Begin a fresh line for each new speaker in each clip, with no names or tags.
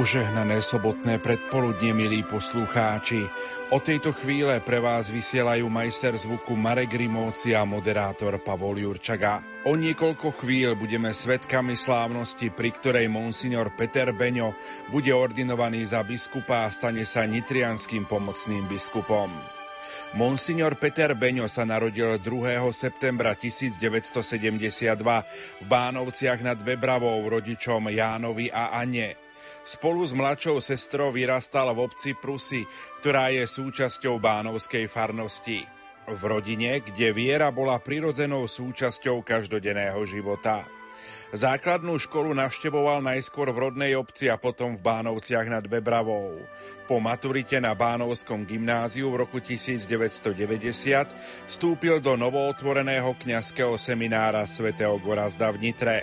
Požehnané sobotné predpoludne, milí poslucháči. O tejto chvíle pre vás vysielajú majster zvuku Marek Rimóci a moderátor Pavol Jurčaga. O niekoľko chvíľ budeme svetkami slávnosti, pri ktorej monsignor Peter Beňo bude ordinovaný za biskupa a stane sa nitrianským pomocným biskupom. Monsignor Peter Beňo sa narodil 2. septembra 1972 v Bánovciach nad Bebravou rodičom Jánovi a Ane. Spolu s mladšou sestrou vyrastal v obci Prusy, ktorá je súčasťou Bánovskej farnosti. V rodine, kde viera bola prirodzenou súčasťou každodenného života. Základnú školu navštevoval najskôr v rodnej obci a potom v Bánovciach nad Bebravou. Po maturite na Bánovskom gymnáziu v roku 1990 vstúpil do novootvoreného kňazského seminára svätého Gorazda v Nitre.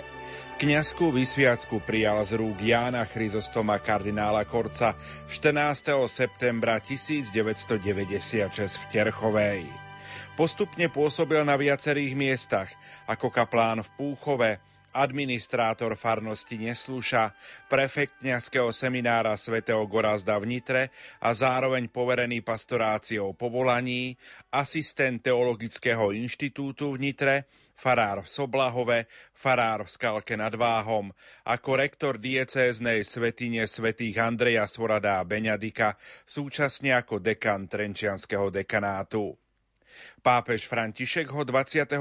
Kňazskú vysviacku prijal z rúk Jána Chryzostoma kardinála Korca 14. septembra 1996 v Terchovej. Postupne pôsobil na viacerých miestach, ako kaplán v Púchove, administrátor farnosti Neslúša, prefekt kňazského seminára svätého Gorazda v Nitre a zároveň poverený pastoráciou povolaní, asistent Teologického inštitútu v Nitre, farár v Soblahove, farár v Skalke nad Váhom, ako rektor diecéznej svetine svätých Andreja Svorada Beňadika, súčasne ako dekan Trenčianského dekanátu. Pápež František ho 29.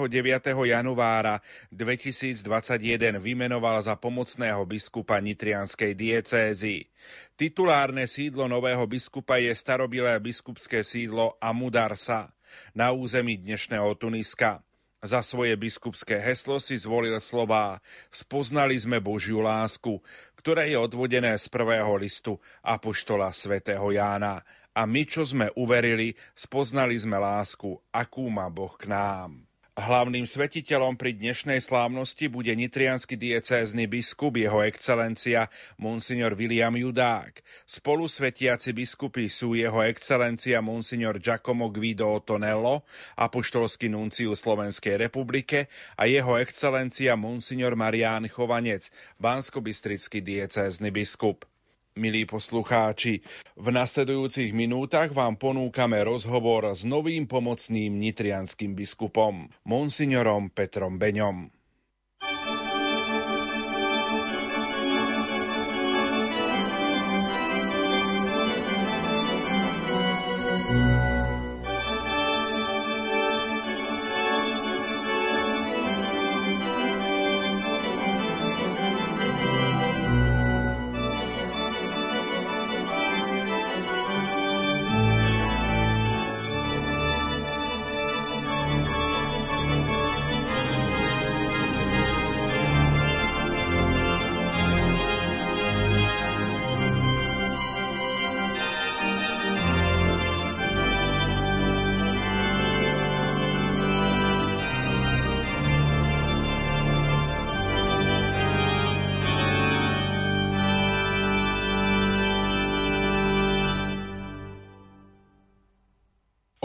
januára 2021 vymenoval za pomocného biskupa Nitrianskej diecézy. Titulárne sídlo nového biskupa je starobilé biskupské sídlo Amudarsa na území dnešného Tuniska. Za svoje biskupské heslo si zvolil slová Spoznali sme Božiu lásku, ktoré je odvodené z prvého listu Apoštola svätého Jána. A my, čo sme uverili, spoznali sme lásku, akú má Boh k nám. Hlavným svetiteľom pri dnešnej slávnosti bude nitriansky diecézny biskup jeho excelencia Monsignor William Judák. Spolu svetiaci biskupy sú jeho excelencia Monsignor Giacomo Guido Otonello, apoštolský nunciu Slovenskej republike a jeho excelencia Monsignor Marián Chovanec, bansko-bystrický diecézny biskup. Milí poslucháči, v nasledujúcich minútach vám ponúkame rozhovor s novým pomocným nitrianským biskupom, monsignorom Petrom Beňom.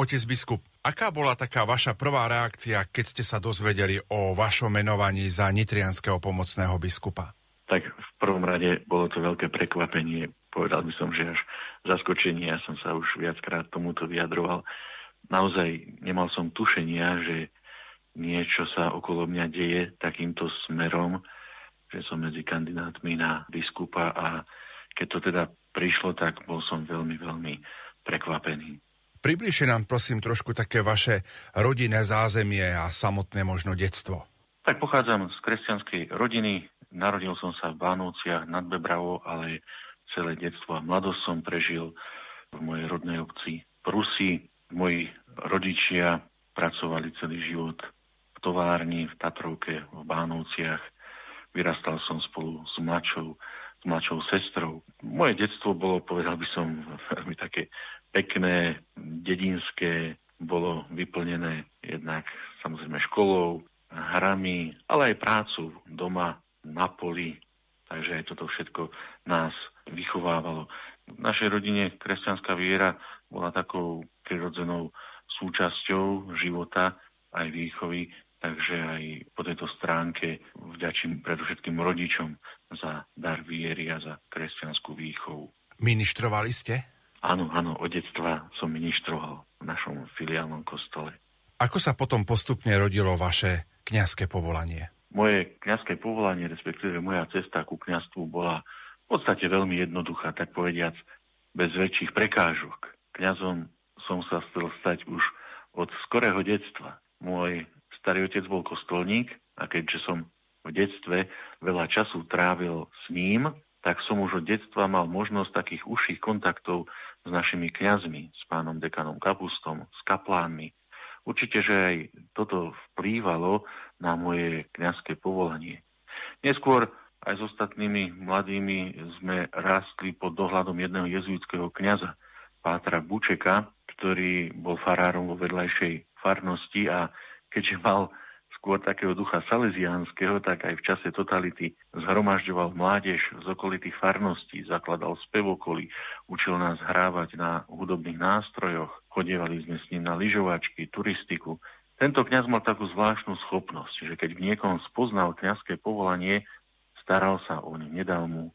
Otec biskup, aká bola taká vaša prvá reakcia, keď ste sa dozvedeli o vašom menovaní za nitrianského pomocného biskupa?
Tak v prvom rade bolo to veľké prekvapenie. Povedal by som, že až zaskočenie. Ja som sa už viackrát tomuto vyjadroval. Naozaj nemal som tušenia, že niečo sa okolo mňa deje takýmto smerom, že som medzi kandidátmi na biskupa a keď to teda prišlo, tak bol som veľmi, veľmi prekvapený.
Približte nám prosím trošku také vaše rodinné zázemie a samotné možno detstvo.
Tak pochádzam z kresťanskej rodiny. Narodil som sa v Bánovciach nad Bebravou, ale celé detstvo a mladosť som prežil v mojej rodnej obci Prusy. Moji rodičia pracovali celý život v továrni, v Tatrovke, v Bánovciach. Vyrastal som spolu s mladšou, mladšou sestrou. Moje detstvo bolo, povedal by som, veľmi také pekné, dedinské, bolo vyplnené jednak samozrejme školou, hrami, ale aj prácu doma, na poli. Takže aj toto všetko nás vychovávalo. V našej rodine kresťanská viera bola takou prirodzenou súčasťou života aj výchovy, takže aj po tejto stránke vďačím predovšetkým rodičom za dar viery a za kresťanskú výchovu.
Ministrovali ste?
Áno, áno, od detstva som ministroval v našom filiálnom kostole.
Ako sa potom postupne rodilo vaše kňazské povolanie?
Moje kňazské povolanie, respektíve moja cesta ku kňastvu bola v podstate veľmi jednoduchá, tak povediac, bez väčších prekážok. Kňazom som sa chcel stať už od skorého detstva. Môj starý otec bol kostolník a keďže som v detstve veľa času trávil s ním, tak som už od detstva mal možnosť takých užších kontaktov s našimi kňazmi, s pánom dekanom Kapustom, s kaplánmi, Určite, že aj toto vplývalo na moje kňazské povolanie. Neskôr aj s ostatnými mladými sme rástli pod dohľadom jedného jezuitského kňaza, Pátra Bučeka, ktorý bol farárom vo vedľajšej farnosti a keďže mal skôr takého ducha salesiánskeho, tak aj v čase totality zhromažďoval mládež z okolitých farností, zakladal spevokoly, učil nás hrávať na hudobných nástrojoch, chodievali sme s ním na lyžovačky, turistiku. Tento kňaz mal takú zvláštnu schopnosť, že keď v niekom spoznal kňazské povolanie, staral sa o ne, nedal mu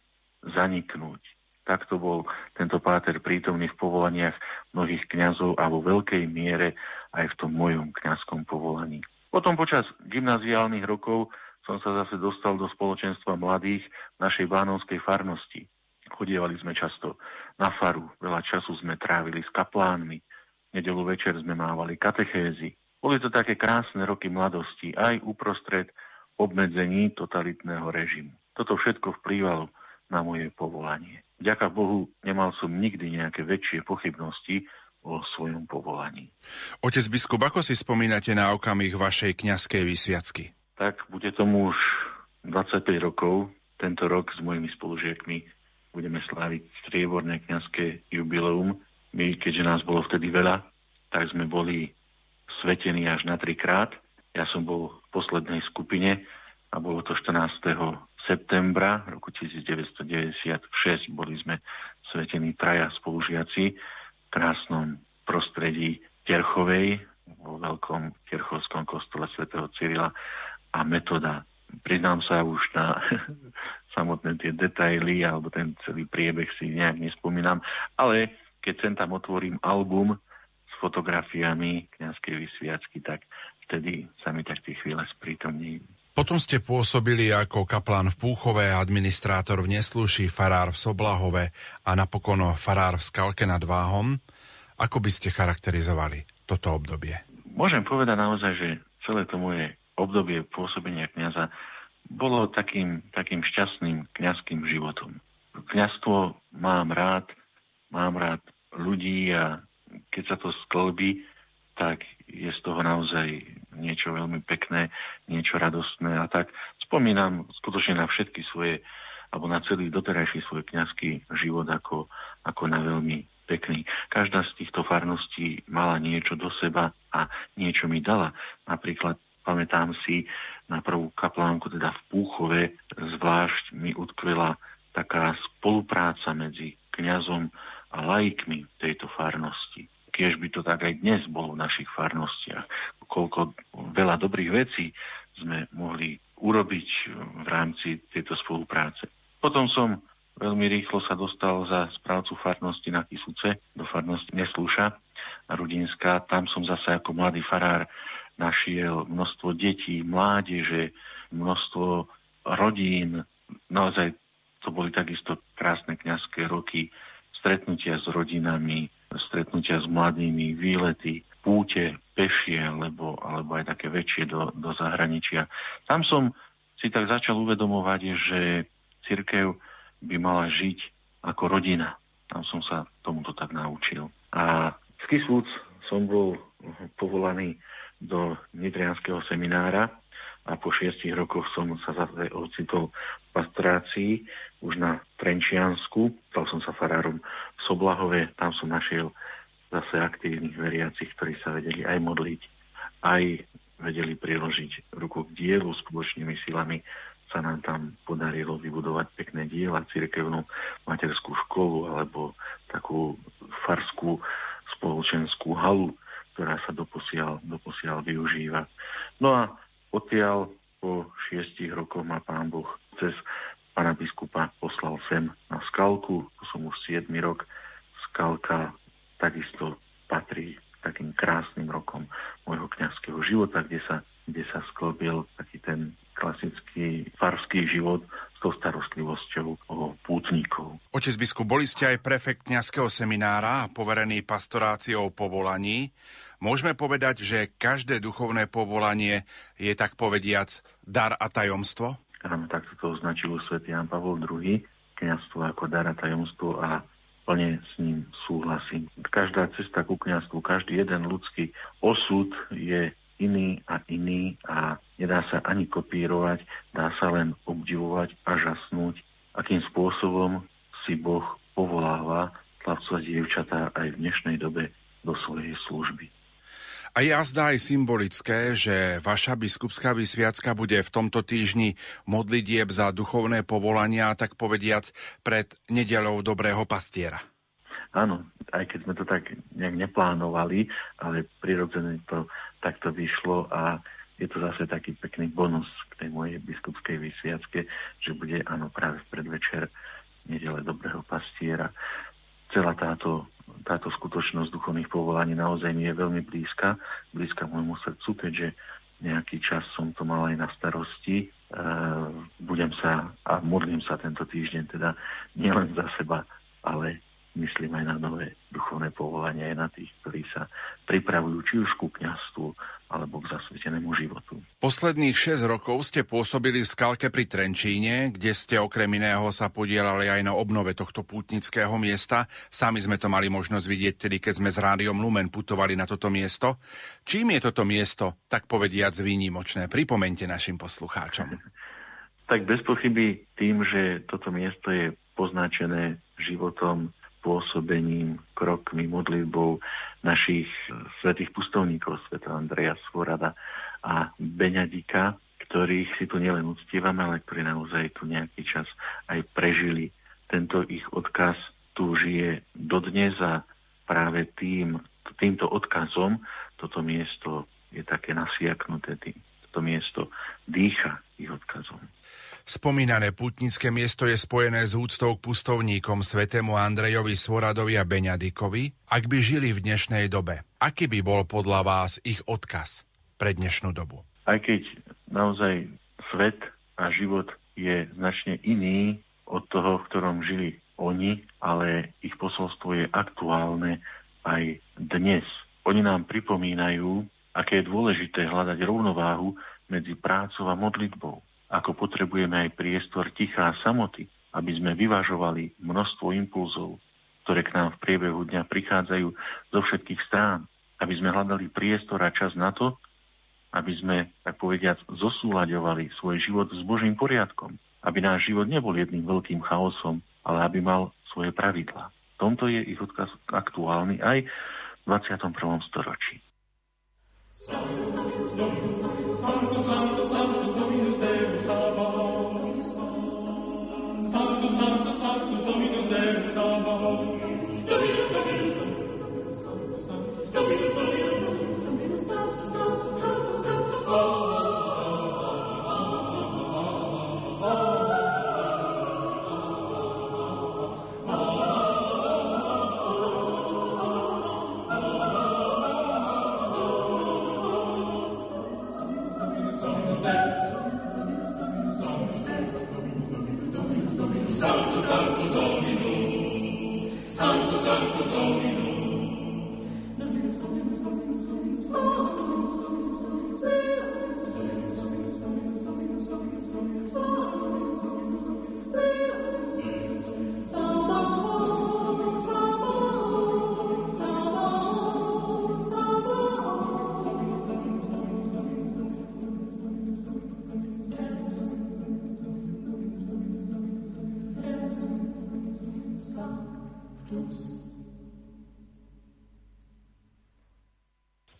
zaniknúť. Takto bol tento páter prítomný v povolaniach mnohých kňazov a vo veľkej miere aj v tom mojom kňazskom povolaní. Potom počas gymnaziálnych rokov som sa zase dostal do spoločenstva mladých našej bánovskej farnosti. Chodievali sme často na faru, veľa času sme trávili s kaplánmi, nedelu večer sme mávali katechézy. Boli to také krásne roky mladosti, aj uprostred obmedzení totalitného režimu. Toto všetko vplývalo na moje povolanie. Ďaká Bohu, nemal som nikdy nejaké väčšie pochybnosti o svojom povolaní.
Otec biskup, ako si spomínate na okamih vašej kňazskej vysviacky?
Tak bude tomu už 25 rokov. Tento rok s mojimi spolužiakmi budeme sláviť strieborné kňazské jubileum. My, keďže nás bolo vtedy veľa, tak sme boli svetení až na trikrát. Ja som bol v poslednej skupine a bolo to 14. septembra roku 1996. Boli sme svetení traja spolužiaci krásnom prostredí Terchovej, vo veľkom Terchovskom kostole svätého Cyrila a metoda. Priznám sa už na samotné tie detaily alebo ten celý priebeh si nejak nespomínam, ale keď sem tam otvorím album s fotografiami kniazkej vysviacky, tak vtedy sa mi tak tie chvíle sprítomní.
Potom ste pôsobili ako kaplán v Púchove, administrátor v Nesluši, farár v Soblahove a napokon farár v Skalke nad Váhom. Ako by ste charakterizovali toto obdobie?
Môžem povedať naozaj, že celé to moje obdobie pôsobenia kniaza bolo takým, takým šťastným kňazským životom. Kňazstvo mám rád, mám rád ľudí a keď sa to sklbí, tak je z toho naozaj niečo veľmi pekné, niečo radostné a tak spomínam skutočne na všetky svoje alebo na celý doterajší svoj kňazský život ako, ako na veľmi pekný. Každá z týchto farností mala niečo do seba a niečo mi dala. Napríklad pamätám si na prvú kaplánku, teda v Púchove, zvlášť mi utkvela taká spolupráca medzi kňazom a laikmi tejto farnosti kiež by to tak aj dnes bolo v našich farnostiach. Koľko veľa dobrých vecí sme mohli urobiť v rámci tejto spolupráce. Potom som veľmi rýchlo sa dostal za správcu farnosti na Kisuce do farnosti Neslúša a Rudinská. Tam som zase ako mladý farár našiel množstvo detí, mládeže, množstvo rodín. Naozaj to boli takisto krásne kňazské roky, stretnutia s rodinami, stretnutia s mladými, výlety, púte, pešie, alebo, alebo aj také väčšie do, do zahraničia. Tam som si tak začal uvedomovať, že církev by mala žiť ako rodina. Tam som sa tomuto tak naučil. A z Kisúc som bol povolaný do Nitrianského seminára a po šiestich rokoch som sa zase ocitol v pastorácii už na Trenčiansku. Stal som sa farárom v Soblahove, tam som našiel zase aktívnych veriacich, ktorí sa vedeli aj modliť, aj vedeli priložiť ruku k dielu spoločnými silami sa nám tam podarilo vybudovať pekné diela, cirkevnú materskú školu alebo takú farskú spoločenskú halu, ktorá sa doposiaľ, doposiaľ využíva. No a Odtiaľ po šiestich rokoch ma pán Boh cez pána biskupa poslal sem na skalku, to som už 7 rok. Skalka takisto patrí takým krásnym rokom môjho kňazského života, kde sa, kde sa sklbil taký ten klasický farský život s tou starostlivosťou o pútnikov.
Otec biskup, boli ste aj prefekt kňazského seminára a poverený pastoráciou povolaní. Môžeme povedať, že každé duchovné povolanie je tak povediac dar a tajomstvo?
Označil svätý Jan Pavol II, kniazstvo ako dar a tajomstvo a plne s ním súhlasím. Každá cesta ku kniazstvu, každý jeden ľudský osud je iný a iný a nedá sa ani kopírovať, dá sa len obdivovať a žasnúť, akým spôsobom si Boh povoláva chlapcov a dievčatá aj v dnešnej dobe do svojej služby.
A je zdá aj symbolické, že vaša biskupská vysviacka bude v tomto týždni modlitieb za duchovné povolania, tak povediac, pred nedelou dobrého pastiera.
Áno, aj keď sme to tak nejak neplánovali, ale prirodzene to takto vyšlo a je to zase taký pekný bonus k tej mojej biskupskej vysviacke, že bude áno práve v predvečer nedele dobrého pastiera. Celá táto táto skutočnosť duchovných povolaní naozaj mi je veľmi blízka, blízka môjmu srdcu, keďže nejaký čas som to mal aj na starosti. E, budem sa a modlím sa tento týždeň teda nielen za seba, ale myslím aj na nové duchovné povolania, aj na tých, ktorí sa pripravujú či už ku kniastvu, alebo k zasvetenému životu.
Posledných 6 rokov ste pôsobili v Skalke pri Trenčíne, kde ste okrem iného sa podielali aj na obnove tohto pútnického miesta. Sami sme to mali možnosť vidieť tedy, keď sme s Rádiom Lumen putovali na toto miesto. Čím je toto miesto, tak povediac, výnimočné? Pripomente našim poslucháčom.
tak bez pochyby tým, že toto miesto je poznačené životom pôsobením, krokmi, modlitbou našich svetých pustovníkov, sveta Andreja Svorada a Beňadika, ktorých si tu nielen uctievame, ale ktorí naozaj tu nejaký čas aj prežili. Tento ich odkaz tu žije dodnes a práve tým, týmto odkazom toto miesto je také nasiaknuté, tým, toto miesto dýcha ich odkazom.
Spomínané putnické miesto je spojené s úctou k pustovníkom svetému Andrejovi Svoradovi a Beňadikovi, ak by žili v dnešnej dobe. Aký by bol podľa vás ich odkaz pre dnešnú dobu?
Aj keď naozaj svet a život je značne iný od toho, v ktorom žili oni, ale ich posolstvo je aktuálne aj dnes. Oni nám pripomínajú, aké je dôležité hľadať rovnováhu medzi prácou a modlitbou ako potrebujeme aj priestor tichá samoty, aby sme vyvažovali množstvo impulzov, ktoré k nám v priebehu dňa prichádzajú zo všetkých strán, aby sme hľadali priestor a čas na to, aby sme, tak povediac, zosúľaďovali svoj život s Božím poriadkom, aby náš život nebol jedným veľkým chaosom, ale aby mal svoje pravidlá. V tomto je ich odkaz aktuálny aj v 21. storočí. Sanctus Dominus, Sanctus, Sanctus, Sanctus Sanctus, Sanctus, Sanctus, Dominus Deus, Sabaoth.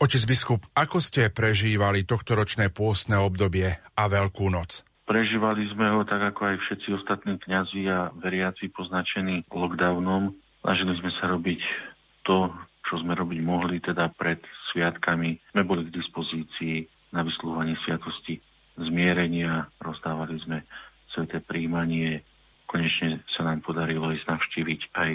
Otec biskup, ako ste prežívali tohtoročné pôstne obdobie a Veľkú noc?
Prežívali sme ho tak ako aj všetci ostatní kňazi a veriaci poznačení lockdownom. Snažili sme sa robiť to, čo sme robiť mohli, teda pred sviatkami. Sme boli k dispozícii na vyslúhovanie sviatosti zmierenia, rozdávali sme sveté príjmanie. Konečne sa nám podarilo ísť navštíviť aj,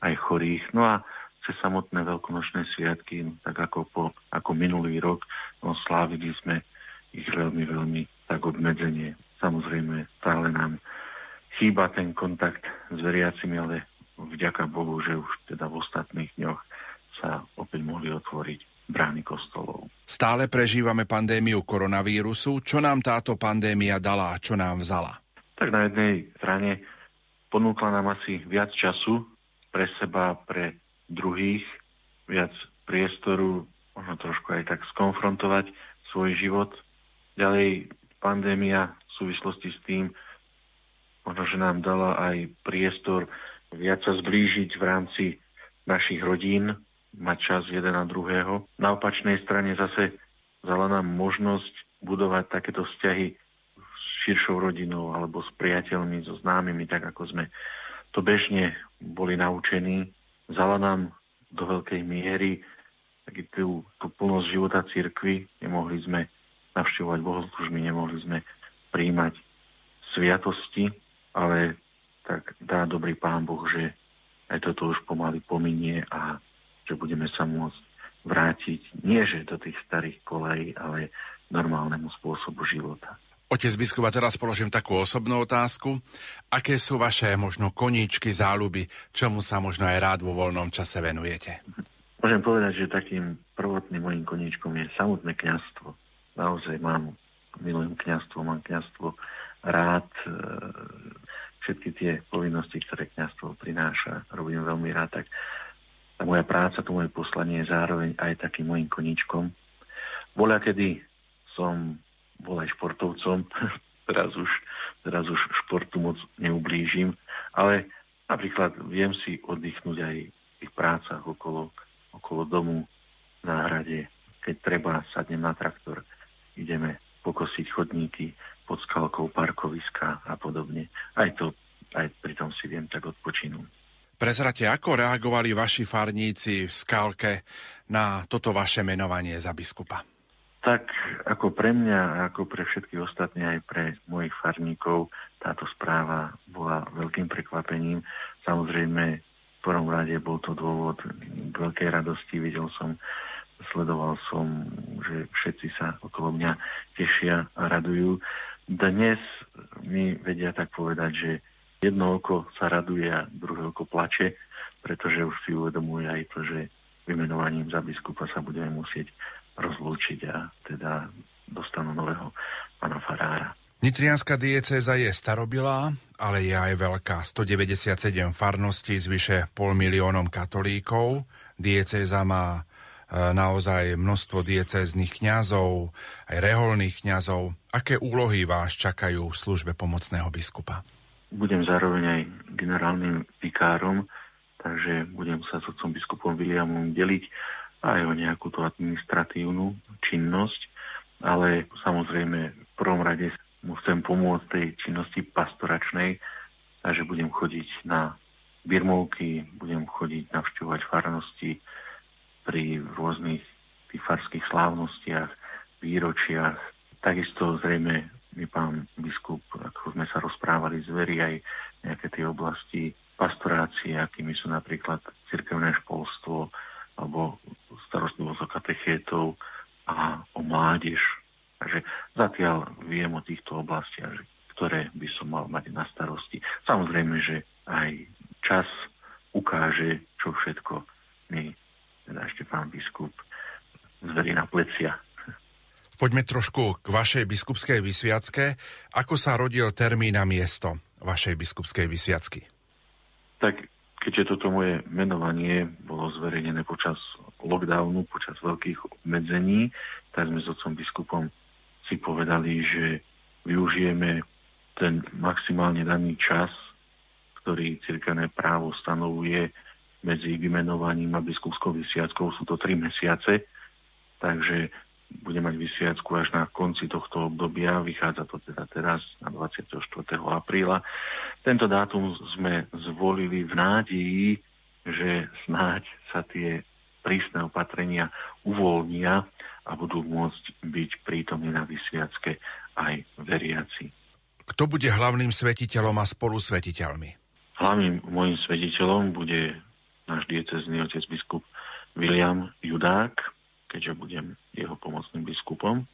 aj chorých. No a cez samotné veľkonočné sviatky, no, tak ako, po, ako minulý rok, no, slávili sme ich veľmi, veľmi tak obmedzenie. Samozrejme, stále nám chýba ten kontakt s veriacimi, ale vďaka Bohu, že už teda v ostatných dňoch sa opäť mohli otvoriť brány kostolov.
Stále prežívame pandémiu koronavírusu. Čo nám táto pandémia dala a čo nám vzala?
Tak na jednej strane ponúkla nám asi viac času pre seba, pre druhých, viac priestoru, možno trošku aj tak skonfrontovať svoj život. Ďalej pandémia v súvislosti s tým, možno, že nám dala aj priestor viac sa zblížiť v rámci našich rodín, mať čas jeden na druhého. Na opačnej strane zase vzala nám možnosť budovať takéto vzťahy s širšou rodinou alebo s priateľmi, so známymi, tak ako sme to bežne boli naučení vzala nám do veľkej miery taký tú, tú plnosť života cirkvy. Nemohli sme navštevovať bohoslužby, nemohli sme príjmať sviatosti, ale tak dá dobrý pán Boh, že aj toto už pomaly pominie a že budeme sa môcť vrátiť nie že do tých starých kolejí, ale normálnemu spôsobu života.
Otec biskupa, teraz položím takú osobnú otázku. Aké sú vaše možno koníčky, záľuby, čomu sa možno aj rád vo voľnom čase venujete?
Môžem povedať, že takým prvotným mojim koníčkom je samotné kňazstvo. Naozaj mám, milujem kňazstvo, mám kňazstvo rád. E, všetky tie povinnosti, ktoré kňazstvo prináša, robím veľmi rád. Tak tá moja práca, to moje poslanie je zároveň aj takým mojim koníčkom. Bola, kedy som bol aj športovcom, teraz už, teraz už športu moc neublížim, ale napríklad viem si oddychnúť aj v tých prácach okolo, okolo domu, v záhrade. Keď treba, sadnem na traktor, ideme pokosiť chodníky pod skalkou parkoviska a podobne. Aj to, aj pri tom si viem tak odpočinúť.
Prezrate, ako reagovali vaši farníci v skalke na toto vaše menovanie za biskupa?
Tak ako pre mňa, ako pre všetkých ostatní, aj pre mojich farníkov, táto správa bola veľkým prekvapením. Samozrejme, v prvom rade bol to dôvod veľkej radosti. Videl som, sledoval som, že všetci sa okolo mňa tešia a radujú. Dnes mi vedia tak povedať, že jedno oko sa raduje a druhé oko plače, pretože už si uvedomuje aj to, že vymenovaním za biskupa sa budeme musieť rozlúčiť a teda dostanú nového pána farára.
Nitrianská diecéza je starobilá, ale je aj veľká. 197 farností s vyše pol miliónom katolíkov. Diecéza má e, naozaj množstvo diecéznych kňazov, aj reholných kňazov. Aké úlohy vás čakajú v službe pomocného biskupa?
Budem zároveň aj generálnym vikárom, takže budem sa s otcom biskupom Williamom deliť aj o nejakú tú administratívnu činnosť, ale samozrejme v prvom rade mu chcem pomôcť tej činnosti pastoračnej, takže budem chodiť na birmovky, budem chodiť navštevovať farnosti pri rôznych farských slávnostiach, výročiach. Takisto zrejme mi pán biskup, ako sme sa rozprávali, zverí aj nejaké tie oblasti pastorácie, akými sú napríklad cirkevné školstvo, alebo katechétov a o mládež. Takže zatiaľ viem o týchto oblastiach, ktoré by som mal mať na starosti. Samozrejme, že aj čas ukáže, čo všetko mi teda ešte pán biskup zverí na plecia.
Poďme trošku k vašej biskupskej vysviacke. Ako sa rodil termín a miesto vašej biskupskej vysviacky?
Tak keďže toto moje menovanie bolo zverejnené počas lockdownu, počas veľkých obmedzení, tak sme s otcom biskupom si povedali, že využijeme ten maximálne daný čas, ktorý cirkevné právo stanovuje medzi vymenovaním a biskupskou vysviackou. Sú to tri mesiace, takže bude mať vysviacku až na konci tohto obdobia. Vychádza to teda teraz na 24. apríla. Tento dátum sme zvolili v nádeji, že snáď sa tie prísne opatrenia uvoľnia a budú môcť byť prítomní na vysviacke aj veriaci.
Kto bude hlavným svetiteľom a spolusvetiteľmi?
Hlavným môjim svetiteľom bude náš diecezný otec biskup William Judák, keďže budem jeho pomocným biskupom.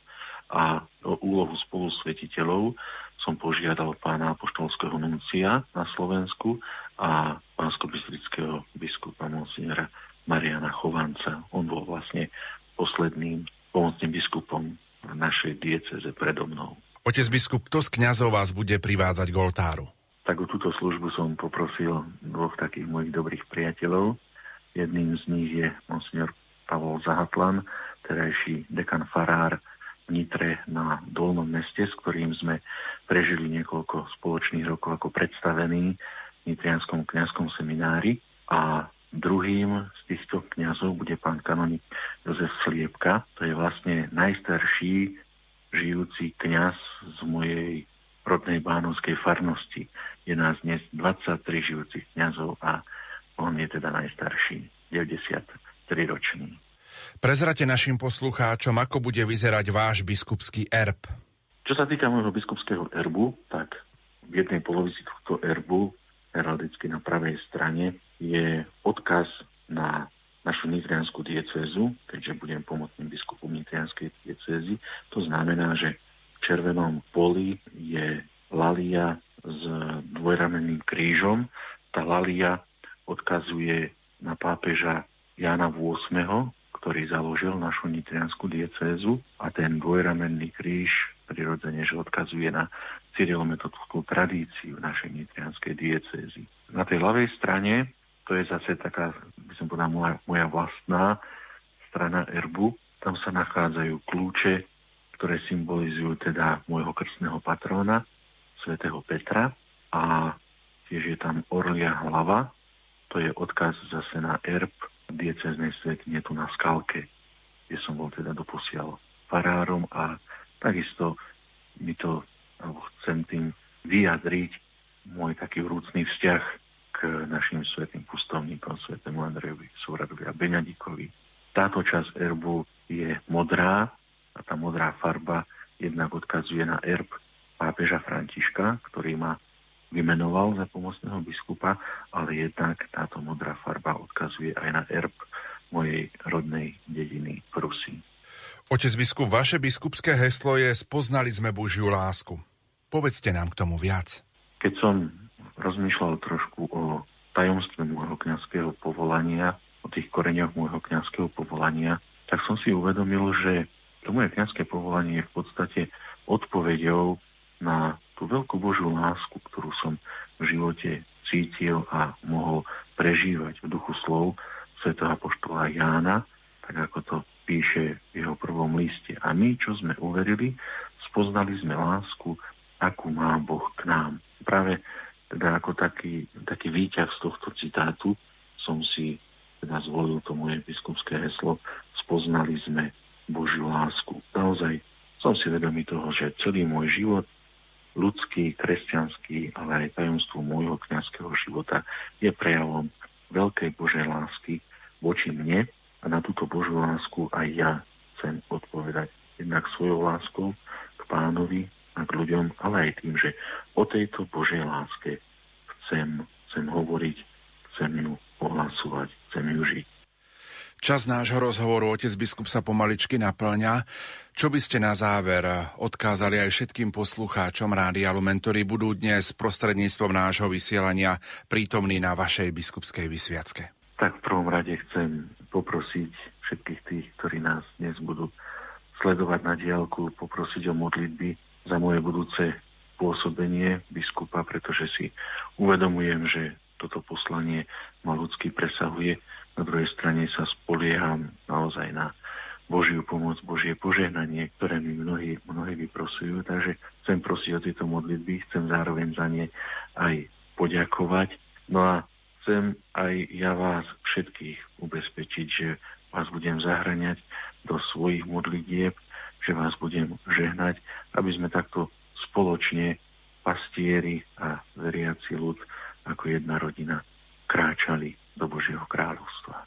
A o úlohu spolusvetiteľov som požiadal pána apoštolského nuncia na Slovensku a pánsko-bystrického biskupa monsignora Mariana Chovanca. On bol vlastne posledným pomocným biskupom v našej dieceze predo mnou.
Otec biskup, kto z kňazov vás bude privádzať k oltáru?
Tak o túto službu som poprosil dvoch takých mojich dobrých priateľov. Jedným z nich je monsignor Pavol Zahatlan, terajší dekan farár v Nitre na Dolnom meste, s ktorým sme prežili niekoľko spoločných rokov ako predstavený v Nitrianskom kňazskom seminári. A druhým z týchto kňazov bude pán kanonik Jozef Sliepka. To je vlastne najstarší žijúci kňaz z mojej rodnej bánovskej farnosti. Je nás dnes 23 žijúcich kňazov a on je teda najstarší, 93 ročný.
Prezrate našim poslucháčom, ako bude vyzerať váš biskupský erb.
Čo sa týka môjho biskupského erbu, tak v jednej polovici tohto erbu, heraldicky na pravej strane, je odkaz na našu nitrianskú diecézu, keďže budem pomocným biskupom nitrianskej diecézy. To znamená, že červenom poli je lalia s dvojramenným krížom. Tá lalia odkazuje na pápeža Jana VIII, ktorý založil našu nitrianskú diecézu a ten dvojramenný kríž prirodzene, že odkazuje na cyrilometodskú tradíciu našej nitrianskej diecézy. Na tej ľavej strane, to je zase taká, by som povedal, moja, moja vlastná strana erbu, tam sa nachádzajú kľúče ktoré symbolizujú teda môjho krstného patróna, svätého Petra. A tiež je tam orlia hlava, to je odkaz zase na erb dieceznej svetine tu na Skalke, kde som bol teda doposiaľ farárom. A takisto mi to, alebo chcem tým vyjadriť môj taký vrúcný vzťah k našim svetým pustovníkom, svetému Andrejovi Súradovi a Beňadikovi. Táto časť erbu je modrá, a tá modrá farba jednak odkazuje na erb pápeža Františka, ktorý ma vymenoval za pomocného biskupa, ale jednak táto modrá farba odkazuje aj na erb mojej rodnej dediny Prusy.
Otec biskup, vaše biskupské heslo je Spoznali sme Božiu lásku. Povedzte nám k tomu viac.
Keď som rozmýšľal trošku o tajomstve môjho kňazského povolania, o tých koreňoch môjho kňazského povolania, tak som si uvedomil, že to moje kniazské povolanie je v podstate odpoveďou na tú veľkú Božiu lásku, ktorú som v živote cítil a mohol prežívať v duchu slov svätého apoštola Jána, tak ako to píše v jeho prvom liste. A my, čo sme uverili, spoznali sme lásku, akú má Boh k nám. Práve teda ako taký, taký výťah z tohto citátu som si teda zvolil to moje biskupské heslo Spoznali sme Božiu lásku. Naozaj som si vedomý toho, že celý môj život, ľudský, kresťanský, ale aj tajomstvo môjho kniazského života je prejavom veľkej Božej lásky voči mne a na túto Božiu lásku aj ja chcem odpovedať jednak svojou láskou k pánovi k ľuďom, ale aj tým, že o tejto Božej láske chcem, chcem hovoriť, chcem ju ohlasovať, chcem ju žiť.
Čas nášho rozhovoru, otec biskup, sa pomaličky naplňa. Čo by ste na záver odkázali aj všetkým poslucháčom Rádia Lumen, ktorí budú dnes prostredníctvom nášho vysielania prítomní na vašej biskupskej vysviacke?
Tak v prvom rade chcem poprosiť všetkých tých, ktorí nás dnes budú sledovať na diálku, poprosiť o modlitby za moje budúce pôsobenie biskupa, pretože si uvedomujem, že toto poslanie ma ľudský presahuje na druhej strane sa spolieham naozaj na Božiu pomoc, Božie požehnanie, ktoré mi mnohí, mnohí vyprosujú. Takže chcem prosiť o tieto modlitby, chcem zároveň za ne aj poďakovať. No a chcem aj ja vás všetkých ubezpečiť, že vás budem zahraňať do svojich modlitieb, že vás budem žehnať, aby sme takto spoločne pastieri a veriaci ľud ako jedna rodina kráčali do Božieho kráľovstva.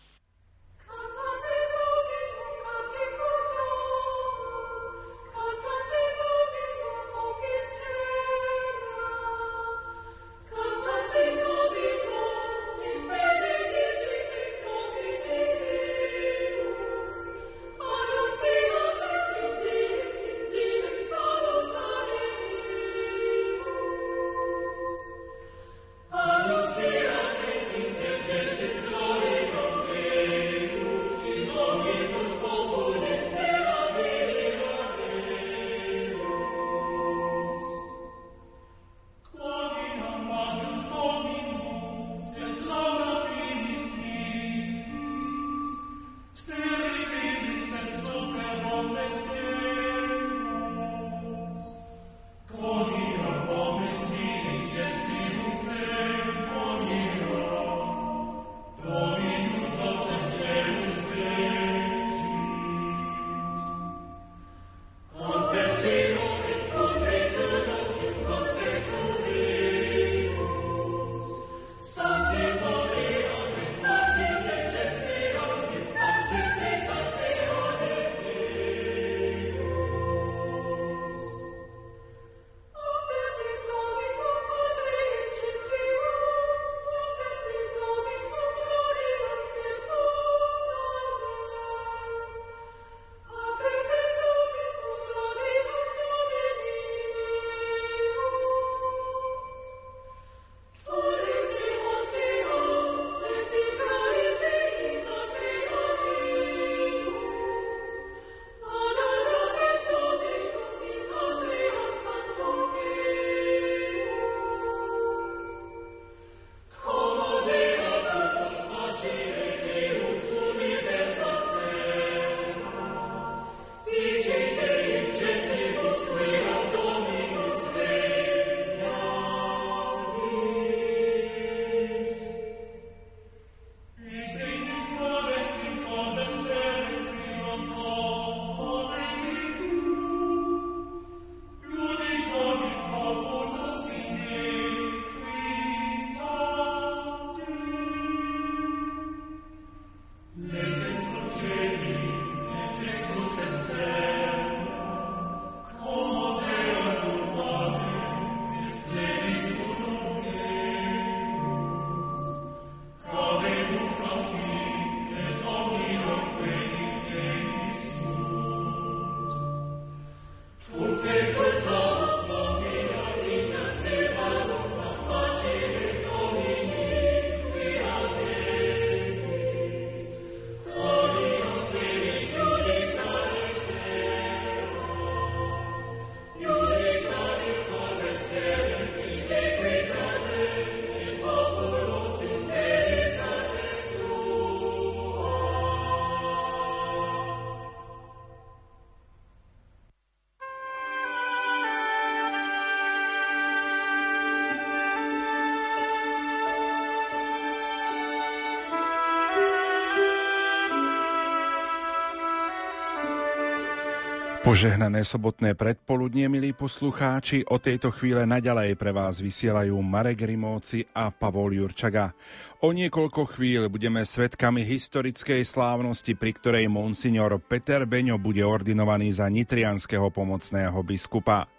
Požehnané sobotné predpoludnie, milí poslucháči, o tejto chvíle naďalej pre vás vysielajú Marek Rimóci a Pavol Jurčaga. O niekoľko chvíľ budeme svetkami historickej slávnosti, pri ktorej monsignor Peter Beňo bude ordinovaný za nitrianského pomocného biskupa.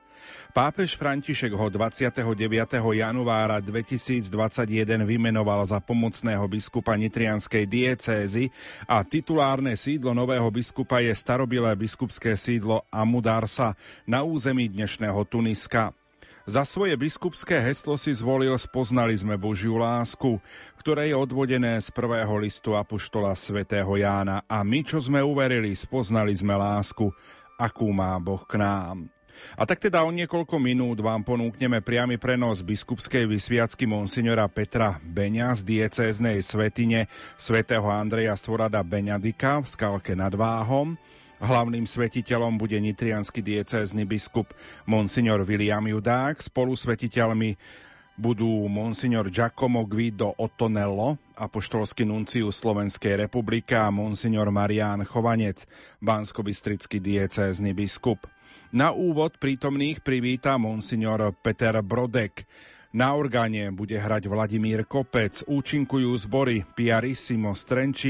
Pápež František ho 29. januára 2021 vymenoval za pomocného biskupa Nitrianskej diecézy a titulárne sídlo nového biskupa je starobilé biskupské sídlo Amudarsa na území dnešného Tuniska. Za svoje biskupské heslo si zvolil Spoznali sme Božiu lásku, ktoré je odvodené z prvého listu Apoštola svätého Jána a my, čo sme uverili, spoznali sme lásku, akú má Boh k nám. A tak teda o niekoľko minút vám ponúkneme priamy prenos biskupskej vysviacky monsignora Petra Beňa z diecéznej svetine svätého Andreja Stvorada Beňadika v Skalke nad Váhom. Hlavným svetiteľom bude nitrianský diecézny biskup monsignor William Judák. Spolu svetiteľmi budú monsignor Giacomo Guido Ottonello, apoštolský nuncius Slovenskej republiky a monsignor Marián Chovanec, banskobistrický diecézny biskup. Na úvod prítomných privíta monsignor Peter Brodek. Na orgáne bude hrať Vladimír Kopec, účinkujú zbory Piarissimo Strenči